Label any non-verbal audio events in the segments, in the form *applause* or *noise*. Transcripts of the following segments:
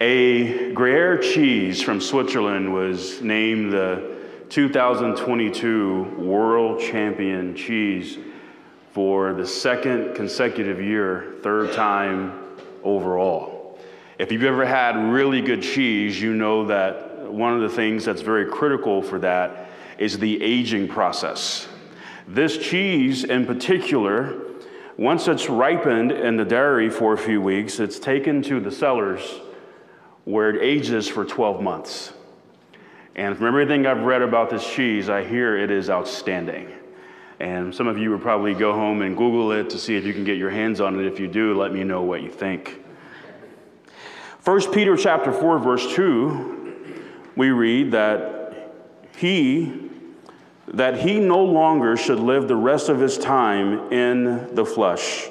A Gruyere cheese from Switzerland was named the 2022 World Champion Cheese for the second consecutive year, third time overall. If you've ever had really good cheese, you know that one of the things that's very critical for that is the aging process. This cheese in particular, once it's ripened in the dairy for a few weeks, it's taken to the cellars where it ages for 12 months. And from everything I've read about this cheese, I hear it is outstanding. And some of you would probably go home and Google it to see if you can get your hands on it. If you do, let me know what you think. 1 Peter chapter 4, verse 2, we read that he that he no longer should live the rest of his time in the flesh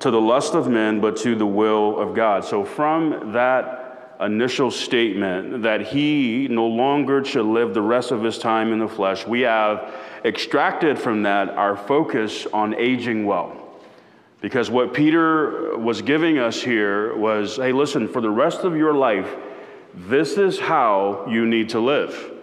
to the lust of men, but to the will of God. So, from that initial statement that he no longer should live the rest of his time in the flesh, we have extracted from that our focus on aging well. Because what Peter was giving us here was hey, listen, for the rest of your life, this is how you need to live.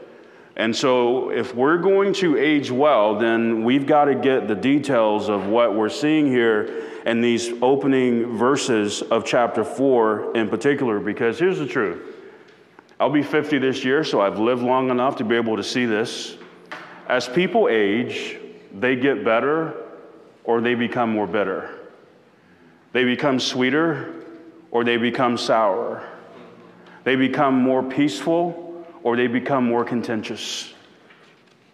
And so, if we're going to age well, then we've got to get the details of what we're seeing here in these opening verses of chapter 4 in particular, because here's the truth. I'll be 50 this year, so I've lived long enough to be able to see this. As people age, they get better or they become more bitter. They become sweeter or they become sour. They become more peaceful or they become more contentious.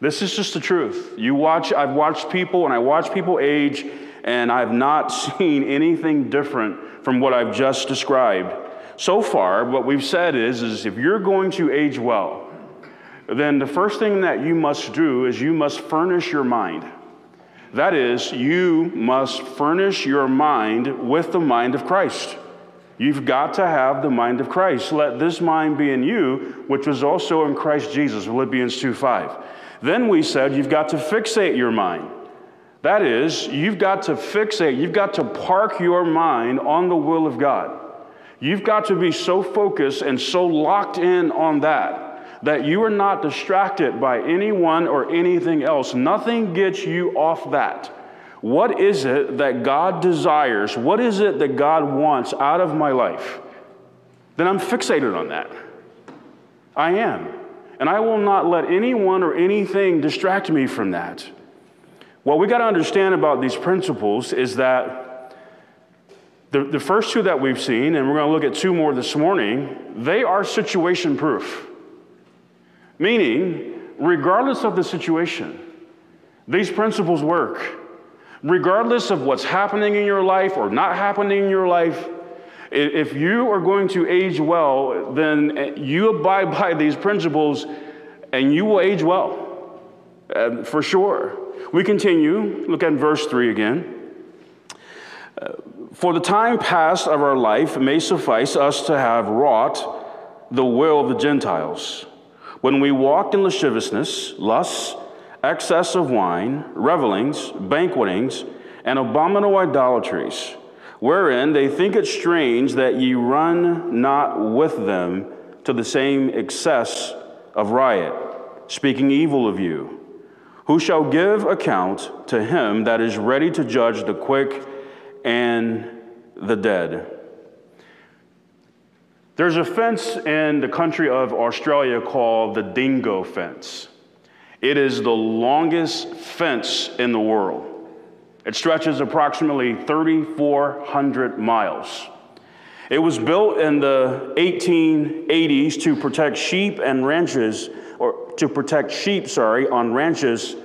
This is just the truth. You watch, I've watched people and I watch people age and I've not *laughs* seen anything different from what I've just described. So far, what we've said is, is if you're going to age well, then the first thing that you must do is you must furnish your mind. That is, you must furnish your mind with the mind of Christ. You've got to have the mind of Christ. Let this mind be in you, which was also in Christ Jesus, Philippians 2 5. Then we said you've got to fixate your mind. That is, you've got to fixate, you've got to park your mind on the will of God. You've got to be so focused and so locked in on that that you are not distracted by anyone or anything else. Nothing gets you off that. What is it that God desires? What is it that God wants out of my life? Then I'm fixated on that. I am. And I will not let anyone or anything distract me from that. What we got to understand about these principles is that the, the first two that we've seen, and we're going to look at two more this morning, they are situation proof. Meaning, regardless of the situation, these principles work. Regardless of what's happening in your life or not happening in your life, if you are going to age well, then you abide *laughs* by these principles and you will age well, uh, for sure. We continue, look at verse 3 again. Uh, For the time past of our life may suffice us to have wrought the will of the Gentiles. When we walked in lasciviousness, lusts, excess of wine, revelings, banquetings, and abominable idolatries, wherein they think it strange that ye run not with them to the same excess of riot, speaking evil of you who shall give account to him that is ready to judge the quick and the dead. There's a fence in the country of Australia called the dingo fence. It is the longest fence in the world. It stretches approximately 3,400 miles. It was built in the 1880s to protect sheep and ranches or to protect sheep, sorry, on ranches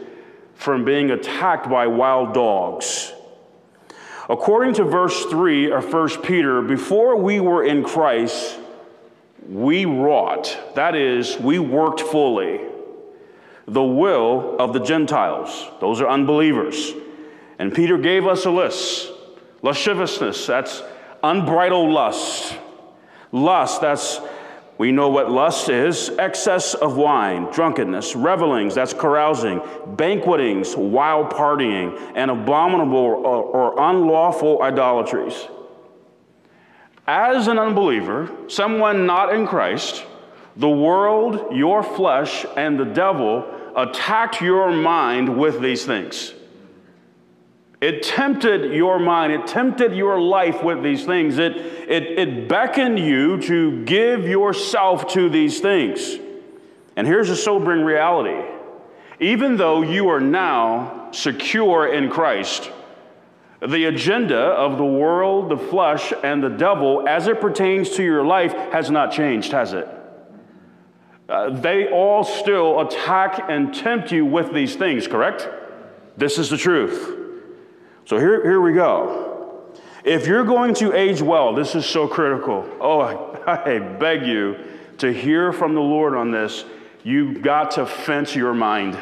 from being attacked by wild dogs. According to verse 3 of 1 Peter, before we were in Christ, we wrought, that is, we worked fully, the will of the Gentiles. Those are unbelievers. And Peter gave us a list lasciviousness, that's unbridled lust. Lust, that's we know what lust is excess of wine, drunkenness, revelings, that's carousing, banquetings, wild partying, and abominable or, or unlawful idolatries. As an unbeliever, someone not in Christ, the world, your flesh, and the devil attacked your mind with these things. It tempted your mind, it tempted your life with these things. It, it, it beckoned you to give yourself to these things. And here's a sobering reality even though you are now secure in Christ, the agenda of the world, the flesh, and the devil as it pertains to your life has not changed, has it? Uh, they all still attack and tempt you with these things, correct? This is the truth. So here, here we go. If you're going to age well, this is so critical. Oh, I, *laughs* I beg you to hear from the Lord on this. You've got to fence your mind.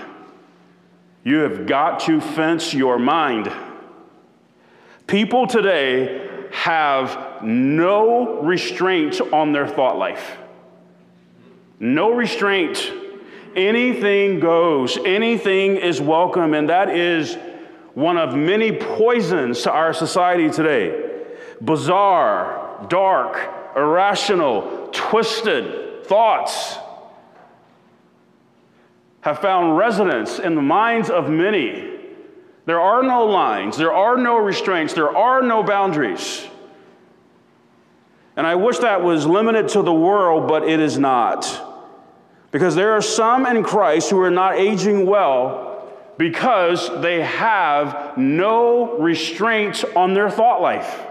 You have got to fence your mind. People today have no restraint on their thought life. No restraint. Anything goes, anything is welcome, and that is one of many poisons to our society today. Bizarre, dark, irrational, twisted thoughts have found residence in the minds of many. There are no lines, there are no restraints, there are no boundaries. And I wish that was limited to the world, but it is not. Because there are some in Christ who are not aging well because they have no restraint on their thought life.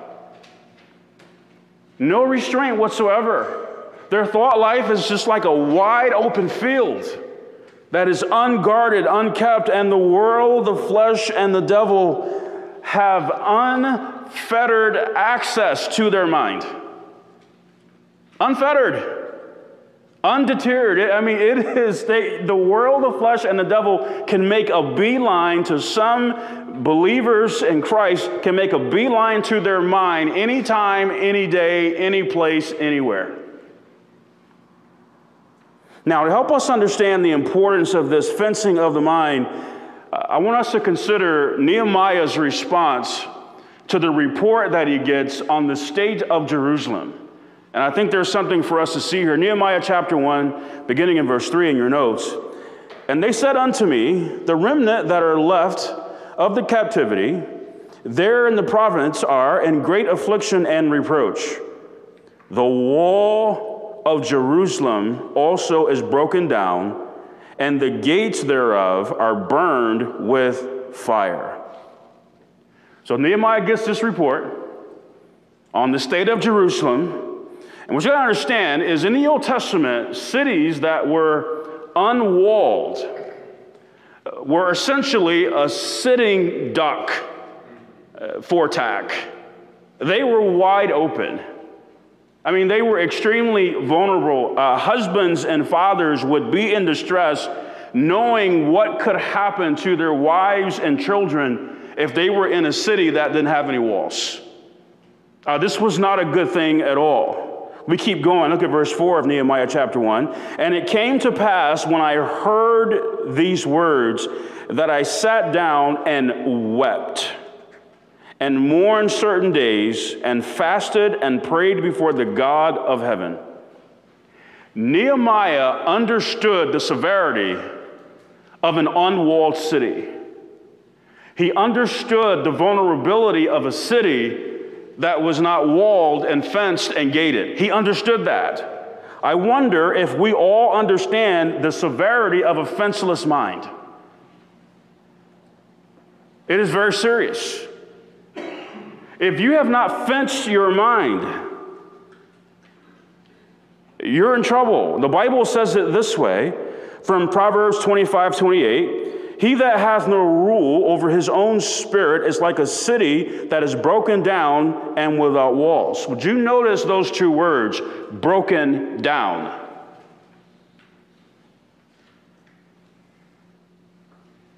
No restraint whatsoever. Their thought life is just like a wide open field that is unguarded, unkept, and the world, the flesh, and the devil have unfettered access to their mind. Unfettered, undeterred. I mean, it is they, the world, the flesh, and the devil can make a beeline to some believers in Christ, can make a beeline to their mind anytime, any day, any place, anywhere. Now, to help us understand the importance of this fencing of the mind, I want us to consider Nehemiah's response to the report that he gets on the state of Jerusalem. And I think there's something for us to see here. Nehemiah chapter 1, beginning in verse 3 in your notes. And they said unto me, The remnant that are left of the captivity, there in the province are in great affliction and reproach. The wall of Jerusalem also is broken down, and the gates thereof are burned with fire. So Nehemiah gets this report on the state of Jerusalem. And what you gotta understand is in the Old Testament, cities that were unwalled were essentially a sitting duck uh, for attack. They were wide open. I mean, they were extremely vulnerable. Uh, husbands and fathers would be in distress knowing what could happen to their wives and children if they were in a city that didn't have any walls. Uh, this was not a good thing at all. We keep going. Look at verse 4 of Nehemiah chapter 1. And it came to pass when I heard these words that I sat down and wept and mourned certain days and fasted and prayed before the God of heaven. Nehemiah understood the severity of an unwalled city. He understood the vulnerability of a city that was not walled and fenced and gated. He understood that. I wonder if we all understand the severity of a fenceless mind. It is very serious. If you have not fenced your mind, you're in trouble. The Bible says it this way from Proverbs 25 28. He that hath no rule over his own spirit is like a city that is broken down and without walls. Would you notice those two words, broken down?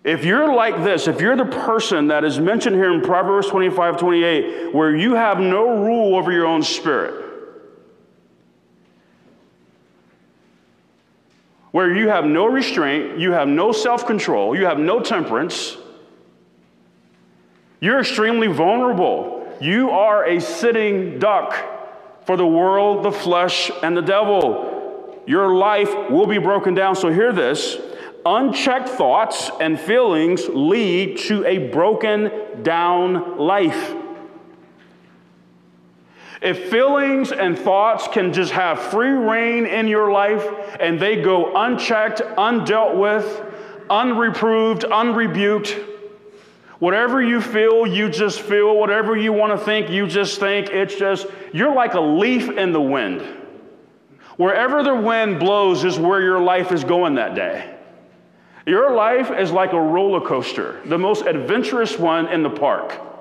If you're like this, if you're the person that is mentioned here in Proverbs 25 28, where you have no rule over your own spirit, where you have no restraint, you have no self control, you have no temperance, you're extremely vulnerable. You are a sitting duck for the world, the flesh, and the devil. Your life will be broken down. So, hear this unchecked thoughts and feelings lead to a broken down life. If feelings and thoughts can just have free reign in your life and they go unchecked, undealt with, unreproved, unrebuked, whatever you feel, you just feel. Whatever you want to think, you just think. It's just, you're like a leaf in the wind. Wherever the wind blows is where your life is going that day. Your life is like a roller coaster, the most adventurous one in the park.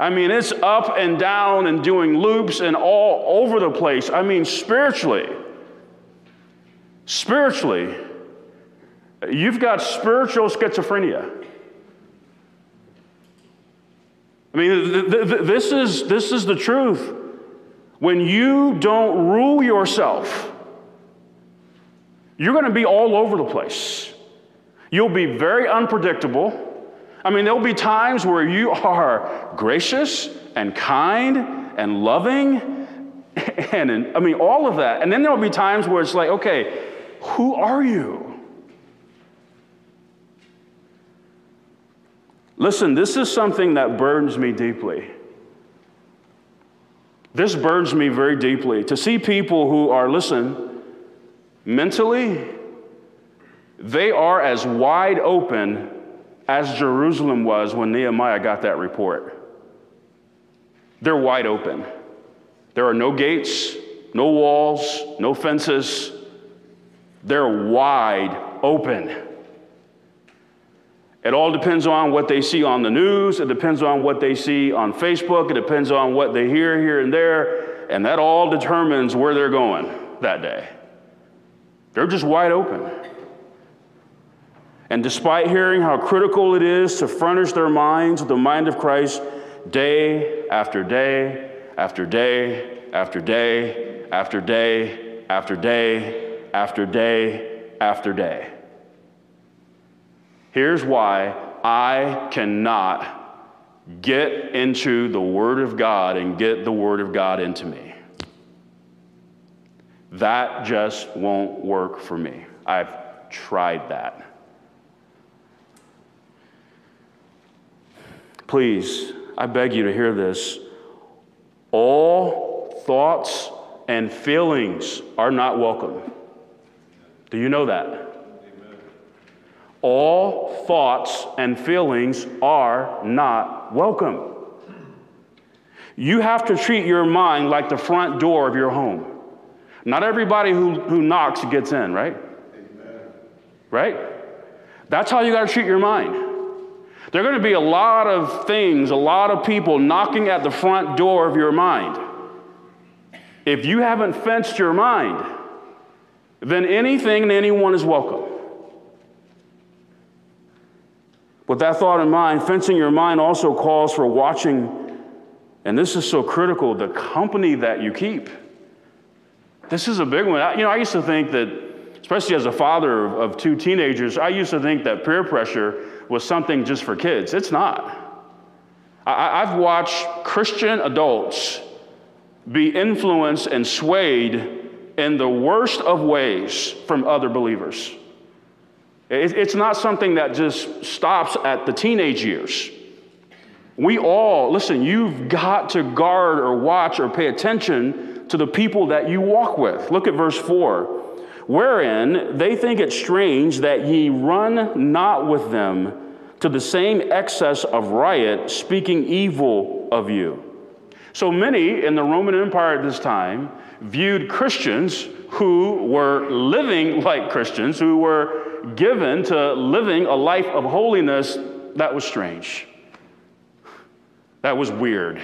I mean, it's up and down and doing loops and all over the place. I mean, spiritually, spiritually, you've got spiritual schizophrenia. I mean, th- th- th- this, is, this is the truth. When you don't rule yourself, you're going to be all over the place. You'll be very unpredictable. I mean, there'll be times where you are gracious and kind and loving, *laughs* and, and I mean, all of that. And then there'll be times where it's like, okay, who are you? Listen, this is something that burns me deeply. This burns me very deeply to see people who are, listen, mentally, they are as wide open as Jerusalem was when Nehemiah got that report. They're wide open. There are no gates, no walls, no fences. They're wide open. It all depends on what they see on the news. It depends on what they see on Facebook. It depends on what they hear here and there. And that all determines where they're going that day. They're just wide open. And despite hearing how critical it is to furnish their minds with the mind of Christ day after day after day after day after day after day after day after day. Here's why I cannot get into the Word of God and get the Word of God into me. That just won't work for me. I've tried that. Please, I beg you to hear this. All thoughts and feelings are not welcome. Do you know that? Amen. All thoughts and feelings are not welcome. You have to treat your mind like the front door of your home. Not everybody who, who knocks gets in, right? Amen. Right? That's how you got to treat your mind. There are going to be a lot of things, a lot of people knocking at the front door of your mind. If you haven't fenced your mind, then anything and anyone is welcome. With that thought in mind, fencing your mind also calls for watching, and this is so critical, the company that you keep. This is a big one. I, you know, I used to think that, especially as a father of, of two teenagers, I used to think that peer pressure was something just for kids. It's not. I, have watched Christian adults be influenced and swayed in the worst of ways from other believers. It, it's not something that just stops at the teenage years. We all, listen, you've got to guard or watch or pay attention to the people that you walk with. Look at verse 4 wherein they think it strange that ye run not with them to the same excess of riot, speaking evil of you. So many in the Roman Empire at this time viewed Christians who were living *laughs* like Christians, who were given to living a life of holiness that was strange. That was weird.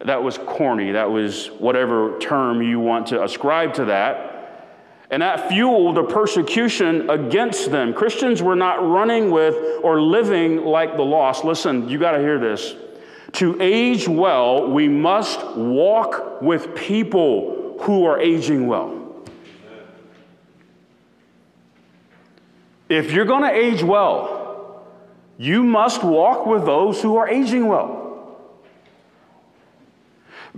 That was corny. That was whatever term you want to ascribe to that. And that fueled the persecution against them. Christians were not running with or living like the lost. Listen, you got to hear this. To age well, we must walk with people who are aging well. If you're going to age well, you must walk with those who are aging well.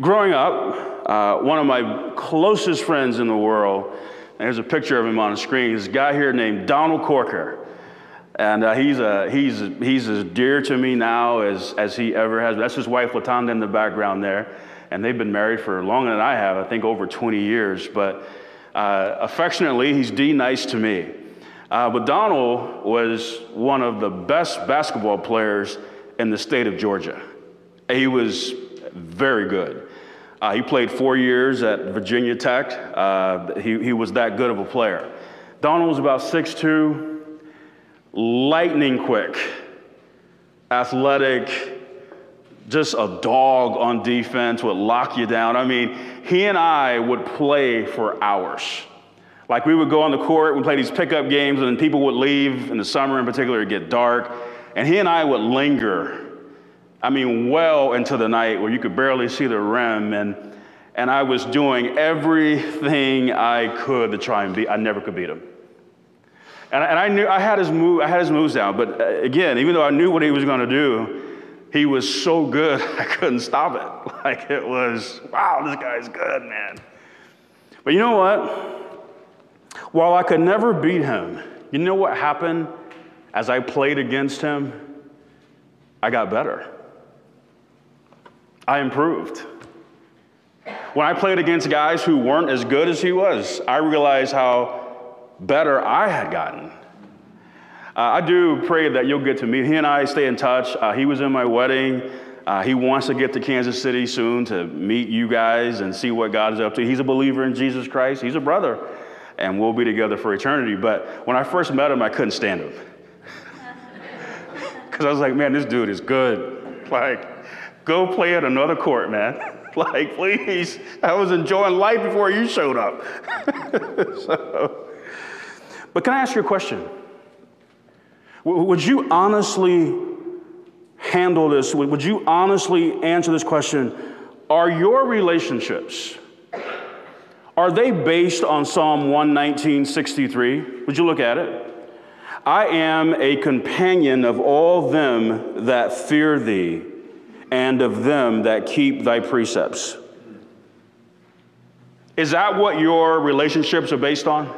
Growing up, uh, one of my closest friends in the world, there's a picture of him on the screen, is a guy here named Donald Corker. And uh, he's, uh, he's, he's as dear to me now as, as he ever has. That's his wife, Latanda, in the background there. And they've been married for longer than I have, I think over 20 years. But uh, affectionately, he's D nice to me. Uh, but Donald was one of the best basketball players in the state of Georgia. He was very good. Uh, he played four years at Virginia Tech. Uh, he, he was that good of a player. Donald was about 6'2, lightning quick, athletic, just a dog on defense, would lock you down. I mean, he and I would play for hours. Like we would go on the court, we'd play these pickup games, and people would leave in the summer in particular, it'd get dark, and he and I would linger. I mean, well into the night where you could barely see the rim, and and I was doing everything I could to try and beat. I never could beat him. And, and I knew I had his move, I had his moves down, but uh, again, even though I knew what he was going to do, he was so good *laughs* I couldn't stop it. *laughs* Like it was, wow, this guy's good, man. But you know what? While I could never beat him, you know what happened as I played against him? I got better. I improved. When I played against guys who weren't as good as he was, I realized how better I had gotten. Uh, I do pray that you'll get to meet. He and I stay in touch. Uh, he was in my wedding. Uh, he wants to get to Kansas City soon to meet you guys and see what God is up to. He's a believer in Jesus Christ. He's a brother, and we'll be together for eternity. But when I first met him, I couldn't stand him *laughs* because I was like, man, this dude is good. *laughs* Like, go play at another court, man. *laughs* like, please. I was enjoying life before you showed up. *laughs* so, but can I ask you a question? Would you honestly handle this? Would you honestly answer this question? Are your relationships are they based on Psalm 119:63? Would you look at it? I am a companion of all them that fear thee and of them that keep thy precepts. Is that what your relationships are based on?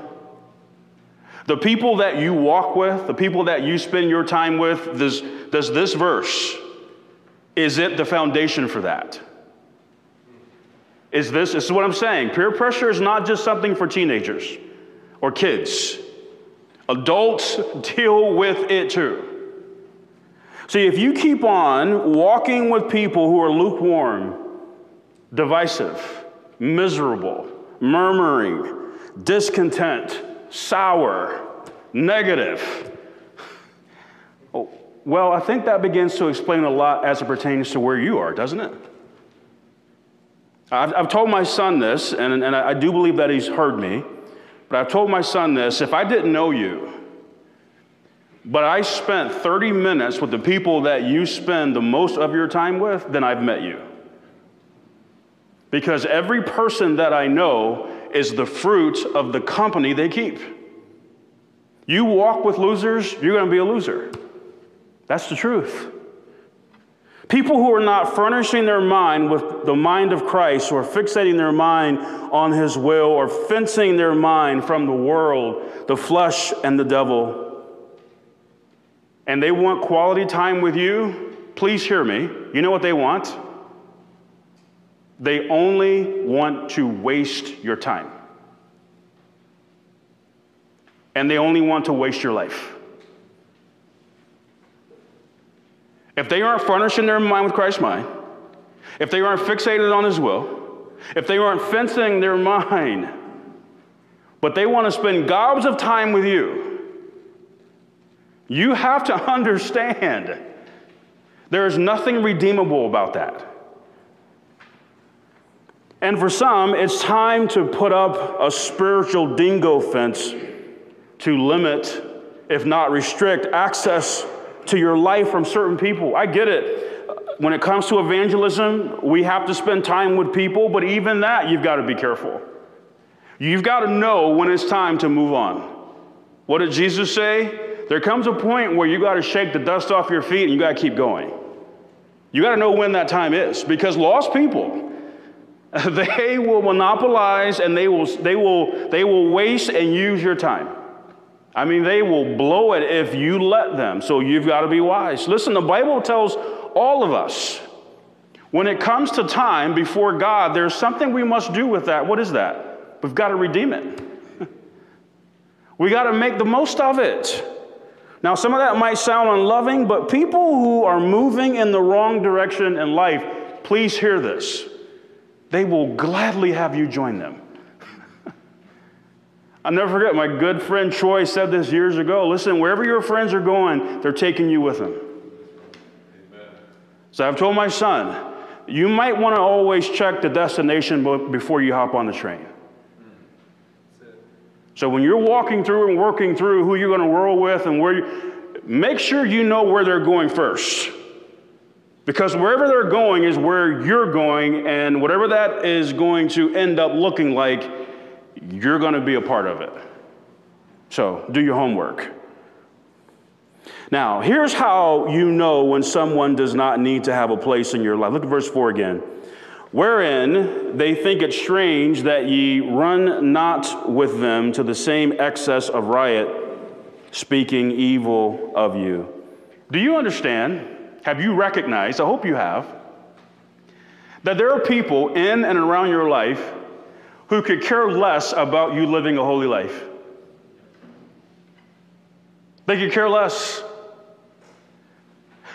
The people that you walk with, the people that you spend your time with, does, does this verse, is it the foundation for that? Is this, this is what I'm saying. Peer pressure is not just something for teenagers or kids. Adults *laughs* deal with it too. See, if you keep on walking with people who are lukewarm, divisive, miserable, murmuring, discontent, sour, negative. Well, I think that begins to explain a lot as it pertains to where you are, doesn't it? I've, I've told my son this, and, and I do believe that he's heard me, but I've told my son this if I didn't know you, but I spent 30 minutes with the people that you spend the most of your time with, then I've met you. Because every person that I know is the fruit of the company they keep. You walk with losers, you're going to be a loser. That's the truth. People who are not furnishing their mind with the mind of Christ, or fixating their mind on His will, or fencing their mind from the world, the flesh, and the devil, and they want quality time with you, please hear me. You know what they want? They only want to waste your time. And they only want to waste your life. If they aren't furnishing their mind with Christ's mind, if they aren't fixated on His will, if they aren't fencing their *laughs* mind, but they want to spend gobs of time with you, you have to understand there is nothing redeemable about that. And for some, it's time to put up a spiritual dingo fence to limit, if not restrict, access to your life from certain people. I get it. When it comes to evangelism, we have to spend time with people, but even that, you've got to be careful. You've got to know when it's time to move on. What did Jesus say? There comes a point where you got to shake the dust off your feet and you got to keep going. You got to know when that time is because lost people, *laughs* They will monopolize and they will, they will, they will waste and use your time. I mean, they will blow it if you let them. So you've got to be wise. Listen, the Bible tells all of us when it comes to time before God, there's something we must do with that. What is that? We've got to redeem it. *laughs* we got to make the most of it. Now, some of that might sound unloving, but people who are moving in the wrong direction in life, please hear this. They will gladly have you join them. *laughs* I'll never forget, my good friend Troy said this years ago. Listen, wherever your friends are going, they're taking you with them. Amen. So I've told my son, you might want to always check the destination before you hop on the train. So when you're walking through and working through who you're going to roll with and where you, make sure you know where they're going first. Because wherever they're going is where you're going, and whatever that is going to end up looking like, you're going to be a part of it. So do your homework. Now, here's how you know when someone does not need to have a place in your life. Look at verse 4 again. Wherein they think it strange that ye run not with them to the same excess of riot, speaking evil of you. Do you understand? Have you recognized? I hope you have. That there are people in and around your life who could care less about you living a holy life. They could care less.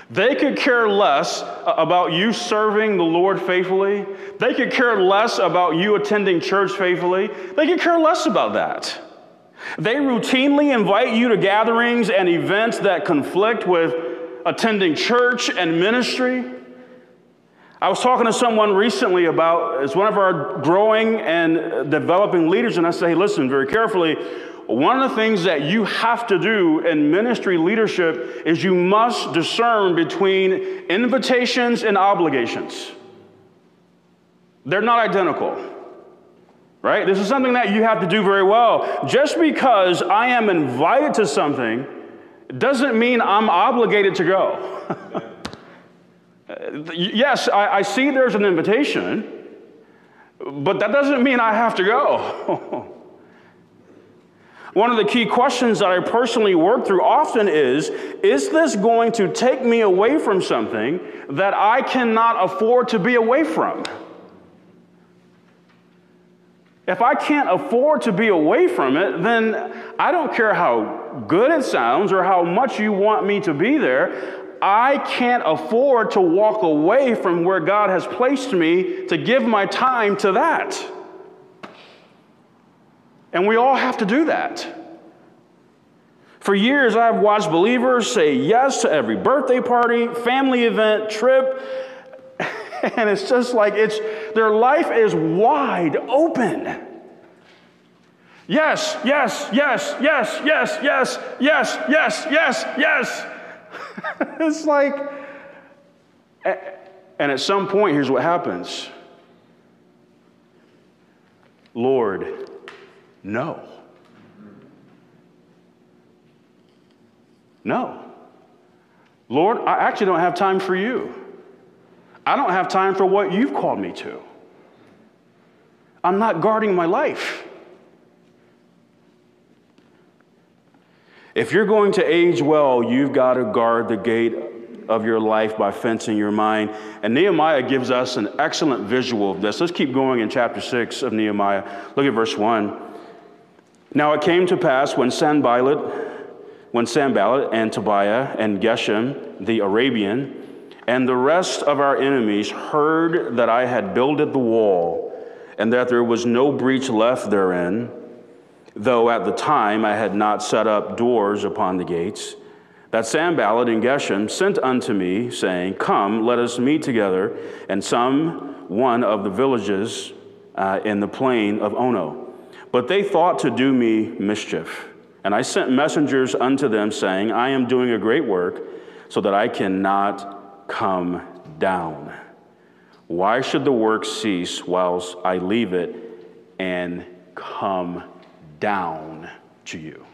They could care less about you serving the Lord faithfully. They could care less about you attending church faithfully. They could care less about that. They routinely invite you to gatherings and events that conflict with attending church and ministry. I was talking to someone recently about, as one of our growing and developing leaders, and I say, listen very carefully one of the things that you have to do in ministry leadership is you must discern between invitations and obligations. They're not identical, right? This is something that you have to do very well. Just because I am invited to something doesn't mean I'm obligated to go. *laughs* yes, I, I see there's an invitation, but that doesn't mean I have to go. *laughs* One of the key questions that I personally work through often is Is this going to take me away from something that I cannot afford to be away from? If I can't afford to be away from it, then I don't care how good it sounds or how much you want me to be there. I can't afford to walk away from where God has placed me to give my time to that. And we all have to do that. For years, I've watched believers say yes to every birthday party, family event, trip, *laughs* and it's just like it's their life is wide open. Yes, yes, yes, yes, yes, yes, yes, yes, yes, yes. *laughs* it's like, and at some point, here's what happens Lord, no. No. Lord, I actually don't have time for you. I don't have time for what you've called me to. I'm not guarding my life. If you're going to age well, you've got to guard the gate of your life by fencing your mind. And Nehemiah gives us an excellent visual of this. Let's keep going in chapter 6 of Nehemiah. Look at verse 1. Now it came to pass when Sanballat, when Sanballat and Tobiah and Geshem the Arabian and the rest of our enemies heard that I had builded the wall and that there was no breach left therein, though at the time I had not set up doors upon the gates, that Sanballat and Geshem sent unto me, saying, Come, let us meet together, and some one of the villages uh, in the plain of Ono. But they thought to do me mischief. And I sent messengers unto them, saying, I am doing a great work, so that I cannot come down. Why should the work cease whilst I leave it and come down to you?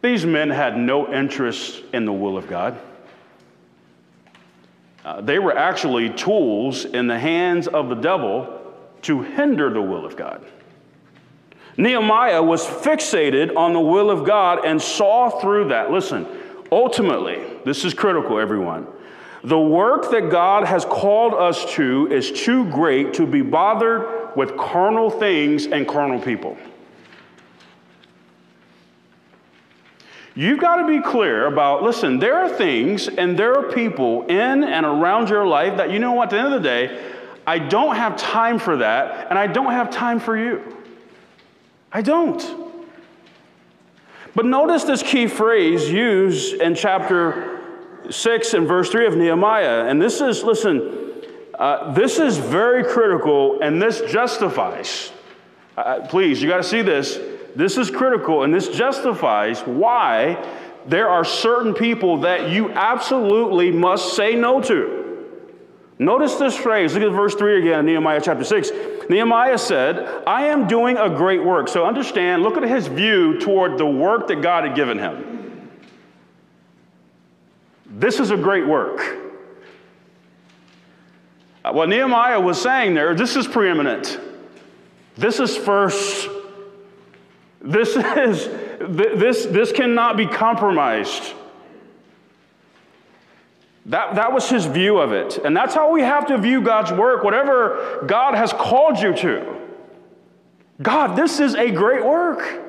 These men had no interest in the will of God. Uh, they were actually tools in the hands of the devil to hinder the will of God. Nehemiah was fixated on the will of God and saw through that. Listen, ultimately, this is critical, everyone. The work that God has called us to is too great to be bothered with carnal things and carnal people. You've got to be clear about listen, there are things and there are people in and around your life that you know what, at the end of the day, I don't have time for that, and I don't have time for you. I don't. But notice this key phrase used in chapter 6 and verse 3 of Nehemiah. And this is, listen, uh, this is very critical, and this justifies. Uh, please, you got to see this. This is critical, and this justifies why there are certain people that you absolutely must say no to. Notice this phrase. Look at verse 3 again, in Nehemiah chapter 6. Nehemiah said, I am doing a great work. So understand, look at his view toward the work that God had given him. This is a great work. Uh, what Nehemiah was saying there, this is preeminent. This is first. This *laughs* is this this cannot be compromised. That, that was his view of it. And that's how we have to view God's work, whatever God has called you to. God, this is a great work.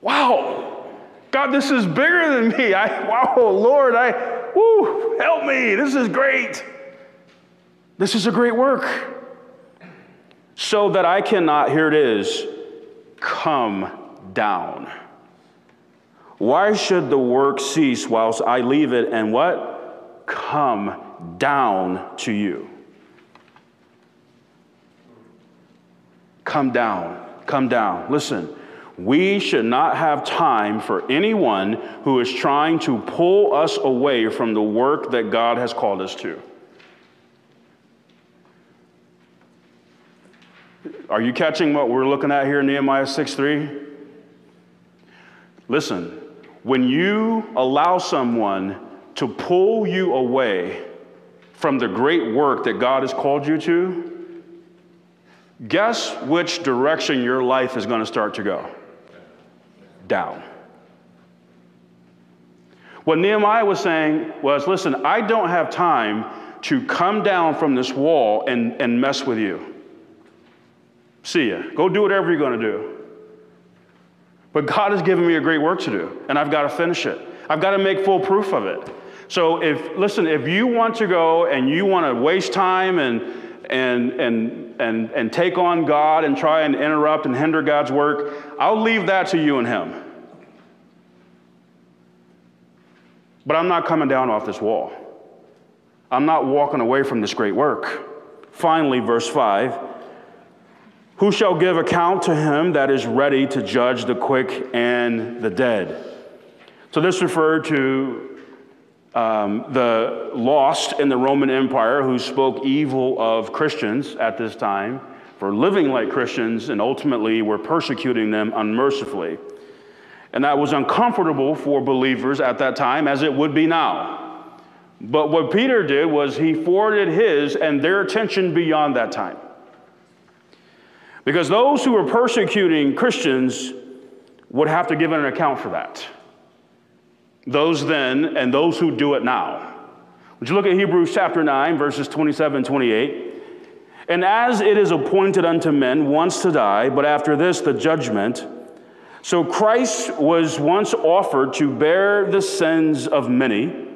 Wow. God, this is bigger than me. I, wow, Lord, I, woo, help me. This is great. This is a great work. So that I cannot, here it is, come down. Why should the work cease whilst I leave it and what? Come down to you. Come down. Come down. Listen, we should not have time for anyone who is trying to pull us away from the work that God has called us to. Are you catching what we're looking at here in Nehemiah 6 3? Listen, when you allow someone to pull you away from the great work that God has called you to, guess which direction your life is going to start to go? Down. What Nehemiah was saying was listen, I don't have time to come down from this wall and, and mess with you. See ya. Go do whatever you're going to do. But God has given me a great work to do, and I've got to finish it. I've got to make full proof of it. So if listen, if you want to go and you want to waste time and and and and and take on God and try and interrupt and hinder God's work, I'll leave that to you and him. But I'm not coming down off this wall. I'm not walking away from this great work. Finally, verse 5 who shall give account to him that is ready to judge the quick and the dead? So, this referred to um, the lost in the Roman Empire who spoke evil of Christians at this time for living like Christians and ultimately were persecuting them unmercifully. And that was uncomfortable for believers at that time, as it would be now. But what Peter did was he forwarded his and their attention beyond that time. Because those who were persecuting Christians would have to give an account for that. Those then and those who do it now. Would you look at Hebrews chapter 9, verses 27 and 28? And as it is appointed unto men once to die, but after this the judgment, so Christ was once offered to bear the sins of many,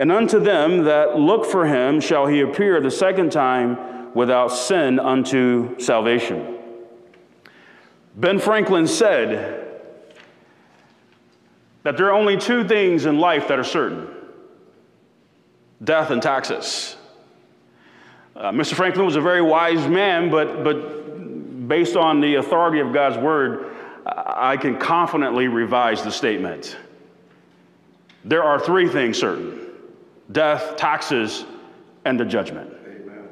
and unto them that look for him shall he appear the second time without sin unto salvation. Ben Franklin said that there are only two things in life that are certain death and taxes. Uh, Mr. Franklin was a very wise man, but, but based on the authority of God's word, I can confidently revise the statement. There are three things certain death, taxes, and the judgment. Amen.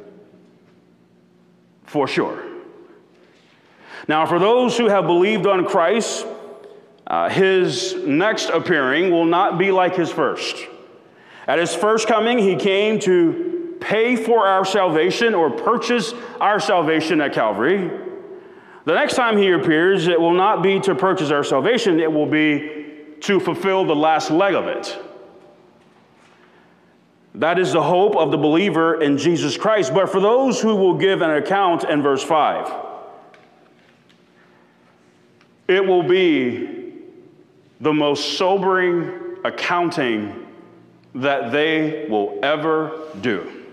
For sure. Now, for those who have believed on Christ, uh, his next appearing will not be like his first. At his first coming, he came to pay for our salvation or purchase our salvation at Calvary. The next time he appears, it will not be to purchase our salvation, it will be to fulfill the last leg of it. That is the hope of the believer in Jesus Christ. But for those who will give an account in verse 5, it will be the most sobering accounting that they will ever do.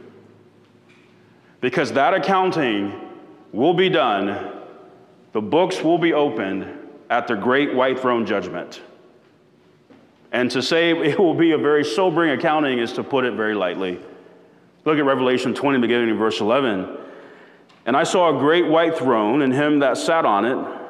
Because that accounting will be done, the books will be opened at the great white throne judgment. And to say *laughs* it will be a very sobering accounting is to put it very lightly. Look at Revelation 20, beginning in verse 11. And I saw a great white throne, and him that sat on it,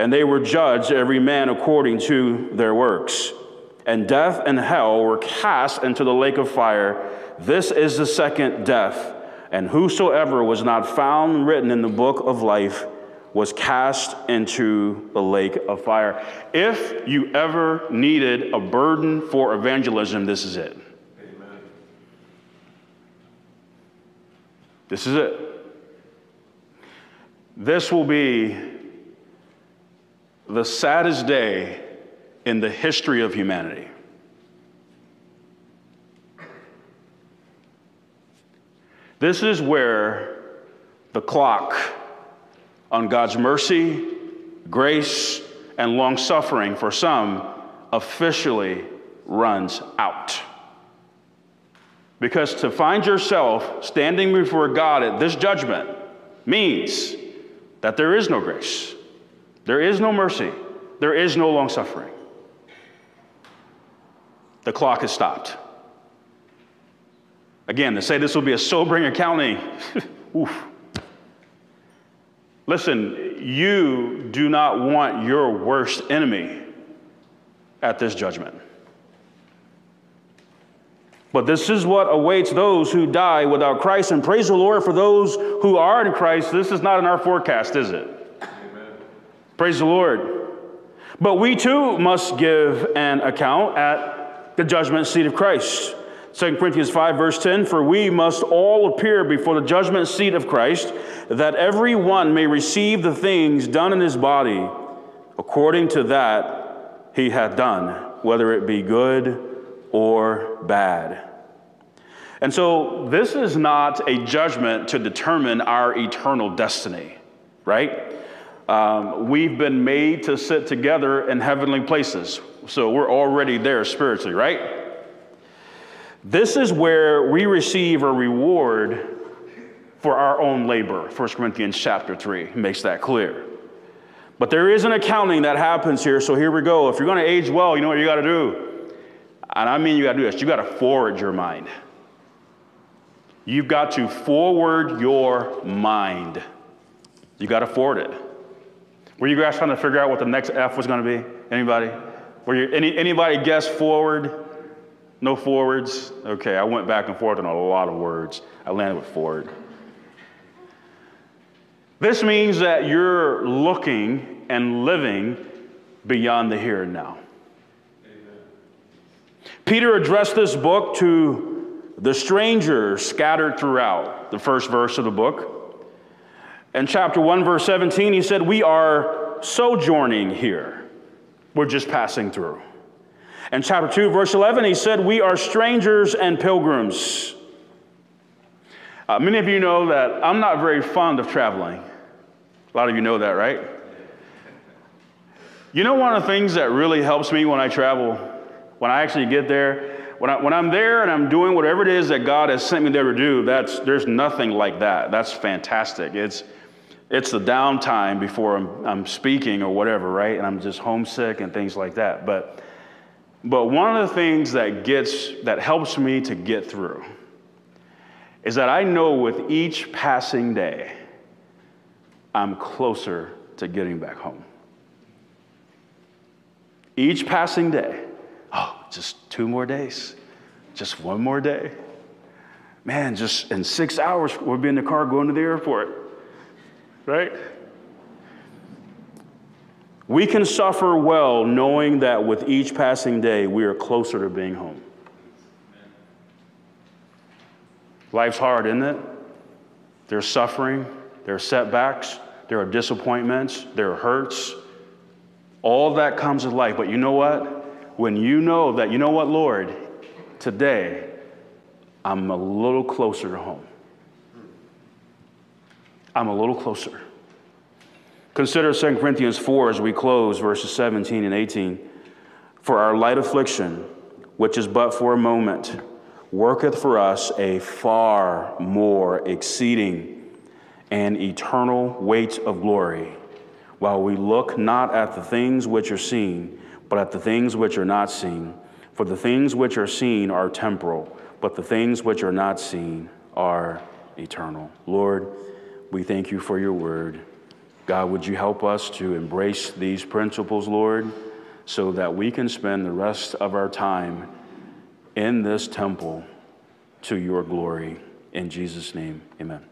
And they were judged, every man according to their works and death and hell were cast into the lake of fire. This is the second death. And whosoever was not found written in the book of life was cast into the lake of fire. If you ever needed a burden for evangelism, this is it. Amen. This is it. This will be the saddest day in the history of humanity. This is where the clock on God's mercy, grace, and long suffering for some officially runs out. Because to find yourself standing before God at this judgment means that there is no grace, there is no mercy, there is no long suffering. The clock has stopped. Again, to say this will be a sobering accounting, *laughs* oof. Listen, you do not want your worst enemy at this judgment. But this is what awaits those who die without Christ. And praise the Lord for those who are in Christ. This is not in our forecast, is it? Praise the Lord. But we too must give an account at the judgment seat of Christ. 2 Corinthians 5, verse 10 For we must all appear before the judgment seat of Christ, that every one may receive the things done in his body according to that he hath done, whether it be good or bad. And so, this is not a judgment to determine our eternal destiny, right? Um, we've been made to sit together in heavenly places. So we're already there spiritually, right? This is where we receive a reward for our own labor. 1 Corinthians chapter 3 makes that clear. But there is an accounting that happens here, so here we go. If you're going to age well, you know what you got to do? And I mean, you got to do this. You got to forward your mind. You've got to forward your mind. You got to forward it. Were you guys trying to figure out what the next F was going to be? Anybody? Were you, any, anybody guess forward? No forwards? Okay, I went back and forth on a lot of words. I landed with forward. This means that you're looking and living beyond the here and now. Peter addressed this book to the strangers scattered throughout the first verse of the book. In chapter 1, verse 17, he said, We are sojourning here. We're just passing through. In chapter 2, verse 11, he said, We are strangers and pilgrims. Uh, many of you know that I'm not very fond of traveling. A lot of you know that, right? You know, one of the things that really helps me when I travel, when I actually get there, when, I, when I'm there and I'm doing whatever it is that God has sent me there to do, that's, there's nothing like that. That's fantastic. It's, it's the downtime before I'm, I'm speaking or whatever, right? And I'm just homesick and things like that. But, but one of the things that gets, that helps me to get through is that I know with each passing day, I'm closer to getting back home. Each passing day, oh, just two more days, just one more day. Man, just in six hours, we'll be in the car going to the airport, right? We can suffer well knowing that with each passing day, we are closer to being home. Life's hard, isn't it? There's suffering, there are setbacks, there are disappointments, there are hurts. All that comes with life. But you know what? When you know that, you know what, Lord, today I'm a little closer to home. I'm a little closer. Consider 2 Corinthians 4 as we close, verses 17 and 18. For our light affliction, which is but for a moment, worketh for us a far more exceeding and eternal weight of glory, while we look not at the things which are seen, but at the things which are not seen. For the things which are seen are temporal, but the things which are not seen are eternal. Lord, we thank you for your word. God, would you help us to embrace these principles, Lord, so that we can spend the rest of our time in this temple to your glory. In Jesus' name, amen.